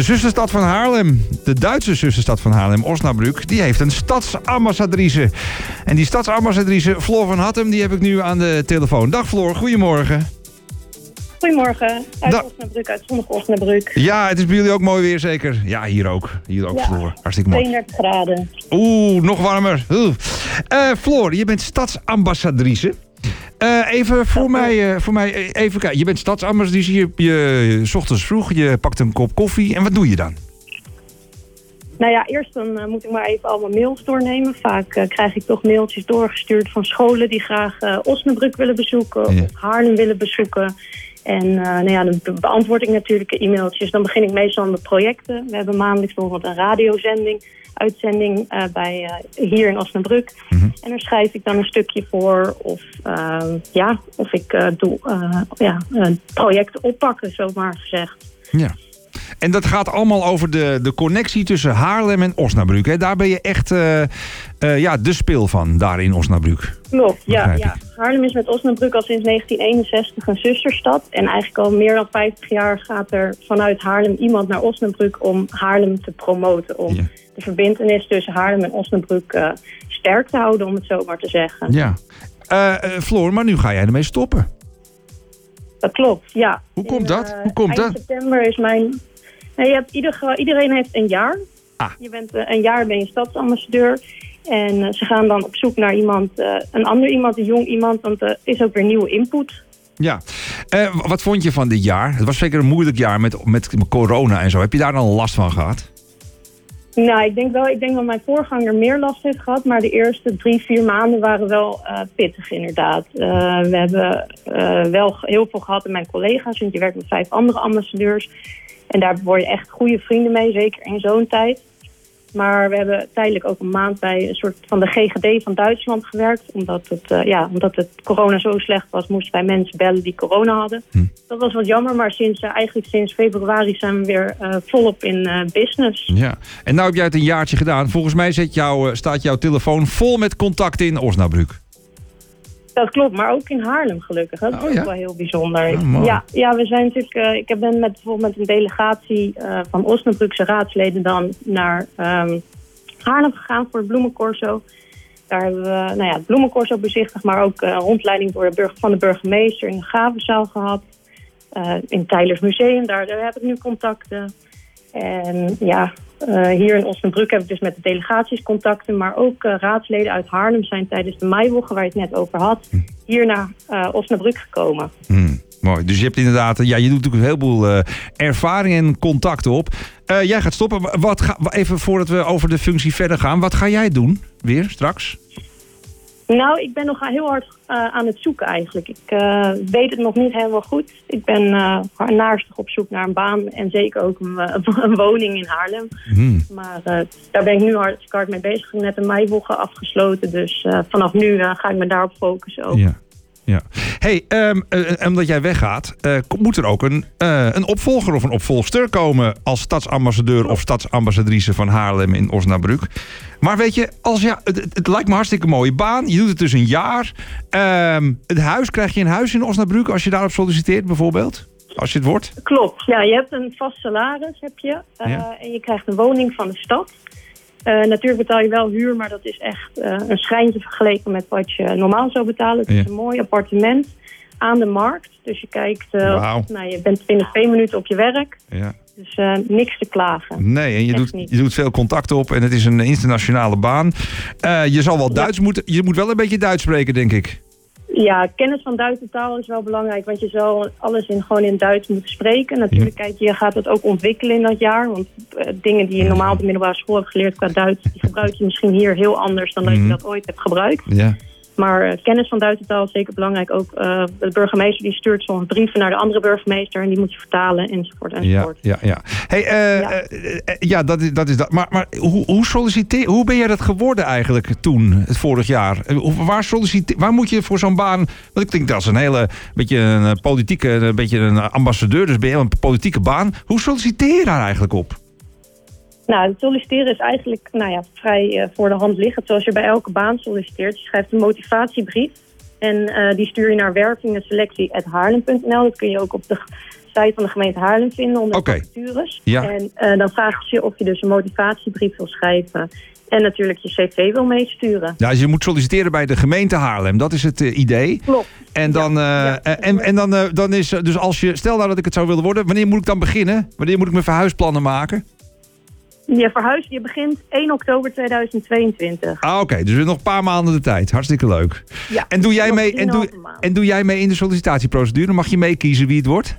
De zusterstad van Haarlem, de Duitse zusterstad van Haarlem, Osnabrück, die heeft een stadsambassadrice. En die stadsambassadrice, Floor van Hattem, die heb ik nu aan de telefoon. Dag Floor, goedemorgen. Goedemorgen, uit Da- Osnabrück, uit zonnig Osnabrück. Ja, het is bij jullie ook mooi weer zeker? Ja, hier ook. Hier ook, Ja. Floor. Hartstikke mooi. 32 graden. Oeh, nog warmer. Eh, Floor, je bent stadsambassadrice. Eh, even voor mij, eh, voor mij eh, even kijken. Je bent stadsambassadrice, je, je, je 's ochtends vroeg, je pakt een kop koffie. En wat doe je dan? Nou ja, eerst dan moet ik maar even allemaal mails doornemen. Vaak krijg ik toch mailtjes doorgestuurd van scholen die graag eh Osnabrück willen bezoeken Ja. of Haarlem willen bezoeken. En nou ja, dan be- beantwoord ik natuurlijk de e-mailtjes. Dan begin ik meestal aan de projecten. We hebben maandelijks bijvoorbeeld een radiozending, uitzending eh, bij, eh, hier in Osnabrück. Mhm. En daar schrijf ik dan een stukje voor of, eh, ja, of ik eh, doe ja, een project oppakken, zomaar gezegd. Ja. En dat gaat allemaal over de, de connectie tussen Haarlem en Osnabrück. Hè? Daar ben je echt eh, eh, ja, de speel van, daar in Osnabrück. Klopt, ja, ja. Haarlem is met Osnabrück al sinds 1961 een zusterstad. En eigenlijk al meer dan 50 jaar gaat er vanuit Haarlem iemand naar Osnabrück om Haarlem te promoten. Om Ja. de verbindenis tussen Haarlem en Osnabrück eh, sterk te houden, om het zo maar te zeggen. Ja. Floor, maar nu ga jij ermee stoppen. Dat klopt, ja. Hoe komt In, dat? eh, Hoe komt eind dat? september is mijn... Nee, je hebt ieder, iedereen heeft een jaar. Ah. Je bent eh, een jaar ben je stadsambassadeur. En eh, ze gaan dan op zoek naar iemand, een ander iemand, een jong iemand. Want er is ook weer nieuwe input. Ja. Eh, wat vond je van dit jaar? Het was zeker een moeilijk jaar met, met corona en zo. Heb je daar dan last van gehad? Nou, ik denk wel, ik denk dat mijn voorganger meer last heeft gehad. Maar de eerste drie, vier maanden waren wel eh, pittig inderdaad. Eh, we hebben eh, wel heel veel gehad met mijn collega's. Want je werkt met vijf andere ambassadeurs. En daar word je echt goede vrienden mee, zeker in zo'n tijd. Maar we hebben tijdelijk ook een maand bij een soort van de GGD van Duitsland gewerkt. Omdat het, eh, ja, omdat het corona zo slecht was, moesten wij mensen bellen die corona hadden. Hm. Dat was wat jammer, maar sinds, eh, eigenlijk sinds februari zijn we weer eh, volop in business. Ja. En nou heb jij het een jaartje gedaan. Volgens mij zet jou, staat jouw telefoon vol met contacten in Osnabrück. Dat klopt, maar ook in Haarlem gelukkig. Dat is Oh, ook wel heel bijzonder. Oh, ja, ja, we zijn natuurlijk. eh, ik ben met bijvoorbeeld met een delegatie eh, van Osnabrückse raadsleden dan naar ehm, Haarlem gegaan voor het bloemencorso. Daar hebben we nou ja, het bloemencorso bezichtigd, maar ook eh, rondleiding door de burger, van de burgemeester in de Gavenzaal gehad. Eh, in het Tylers Museum, daar, daar heb ik nu contacten. En ja, eh, hier in Osnabrück heb ik dus met de delegaties contacten. Maar ook eh, raadsleden uit Haarlem zijn tijdens de meiwoche, waar je het net over had, hier naar eh, Osnabrück gekomen. Hmm, mooi. Dus je hebt inderdaad, ja, je doet natuurlijk een heleboel ervaring en contacten op. Jij gaat stoppen. Wat ga, even voordat we over de functie verder gaan. Wat ga jij doen weer straks? Nou, ik ben nog heel hard eh, aan het zoeken eigenlijk. Ik eh, weet het nog niet helemaal goed. Ik ben eh naarstig op zoek naar een baan en zeker ook een, een woning in Haarlem. Hmm. Maar daar ben ik nu hard, hard mee bezig. Ik heb net een meiwoche afgesloten, dus vanaf nu ga ik me daarop focussen ook. Ja. Ja. Hey, ehm, eh, omdat jij weggaat, eh, moet er ook een, eh, een opvolger of een opvolgster komen als stadsambassadeur of stadsambassadrice van Haarlem in Osnabrück. Maar weet je, als ja, het, lijkt me een hartstikke mooie baan. Je doet het dus een jaar. Ehm, het huis, krijg je een huis in Osnabrück als je daarop solliciteert bijvoorbeeld? Als je het wordt? Klopt, ja, je hebt een vast salaris heb je, Ja. en je krijgt een woning van de stad. Eh, natuurlijk betaal je wel huur, maar dat is echt eh, een schijntje vergeleken met wat je normaal zou betalen. Het Ja. is een mooi appartement aan de markt. Dus je kijkt, Wauw. nou, je bent binnen twee minuten op je werk. Ja. Dus niks te klagen. Nee, en je Echt doet, niet. je doet veel contacten op en het is een internationale baan. Je zal wel Ja. Duits moeten. Je moet wel een beetje Duits spreken, denk ik. Ja, kennis van Duitse taal is wel belangrijk, want je zal alles in, gewoon in Duits moeten spreken. Natuurlijk, kijk, je gaat het ook ontwikkelen in dat jaar. Want eh, dingen die je normaal op de middelbare school hebt geleerd qua Duits, die gebruik je misschien hier heel anders dan dat Mhm. je dat ooit hebt gebruikt. Ja. Maar eh, kennis van Duitse taal is zeker belangrijk. Ook eh, de burgemeester die stuurt soms brieven naar de andere burgemeester en die moet je vertalen enzovoort enzovoort. ja, ja. Hey, eh, Ja. eh, ja, dat is dat. Is dat. Maar, maar hoe, hoe, solliciteer, hoe ben jij dat geworden eigenlijk toen, het vorig jaar? Waar, solliciteer, waar moet je voor zo'n baan... Want ik denk dat is een hele beetje een politieke, een beetje een ambassadeur, dus ben je een politieke baan. Hoe solliciteer je daar eigenlijk op? Nou, het solliciteren is eigenlijk nou ja, vrij eh, voor de hand liggend. Zoals je bij elke baan solliciteert. Je schrijft een motivatiebrief. En eh, die stuur je naar werving en selectie@haarlem.nl. Dat kun je ook op de site van de gemeente Haarlem vinden onder Oké. vacatures. Ja. En eh, dan vragen ze je of je dus een motivatiebrief wil schrijven. En natuurlijk je cv wil meesturen. Ja, dus je moet solliciteren bij de gemeente Haarlem. Dat is het idee. Klopt. En dan, ja. eh, en, en dan, dan is, dus als je, stel nou dat ik het zou willen worden, wanneer moet ik dan beginnen? Wanneer moet ik mijn verhuisplannen maken? Je verhuis, je begint 1 oktober 2022. Ah, oké, dus weer nog een paar maanden de tijd. Hartstikke leuk. Ja. En doe jij mee, en doe, 3,5 maand. en doe jij mee in de sollicitatieprocedure? Mag je meekiezen wie het wordt?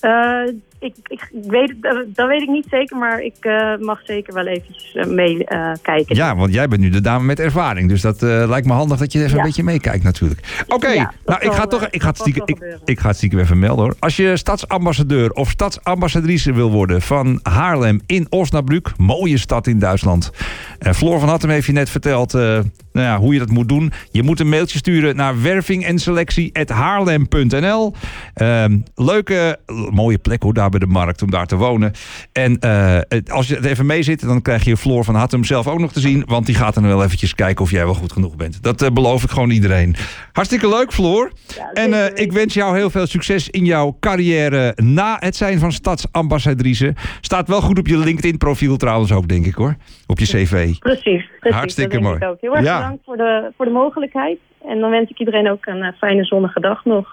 Eh, ik, ik weet, dat, weet ik niet zeker, maar ik eh, mag zeker wel eventjes eh, mee eh. Ja, want jij bent nu de dame met ervaring. Dus dat lijkt me handig dat je even Ja. een beetje meekijkt natuurlijk. Oké, Ja, nou ik ga, toch, ik, ga stiekem, ik, ik ga het stiekem even melden hoor. Als je stadsambassadeur of stadsambassadrice wil worden van Haarlem in Osnabrück. Mooie stad in Duitsland. Floor van Hattem heeft je net verteld nou ja, hoe je dat moet doen. Je moet een mailtje sturen naar wervingenselectie.haarlem.nl Ehm, Leuke, mooie plek hoor, daar de markt om daar te wonen. En eh, als je het even mee zit, dan krijg je Floor van Hattem zelf ook nog te zien. Want die gaat dan wel eventjes kijken of jij wel goed genoeg bent. Dat eh, beloof ik gewoon iedereen. Hartstikke leuk, Floor. Ja, En eh, ik wens jou heel veel succes in jouw carrière na het zijn van stadsambassadrice. Staat wel goed op je LinkedIn-profiel trouwens ook, denk ik hoor. Op je cv. Precies, precies. Hartstikke mooi. Heel erg Ja. bedankt voor de, voor de mogelijkheid. En dan wens ik iedereen ook een fijne zonnige dag nog.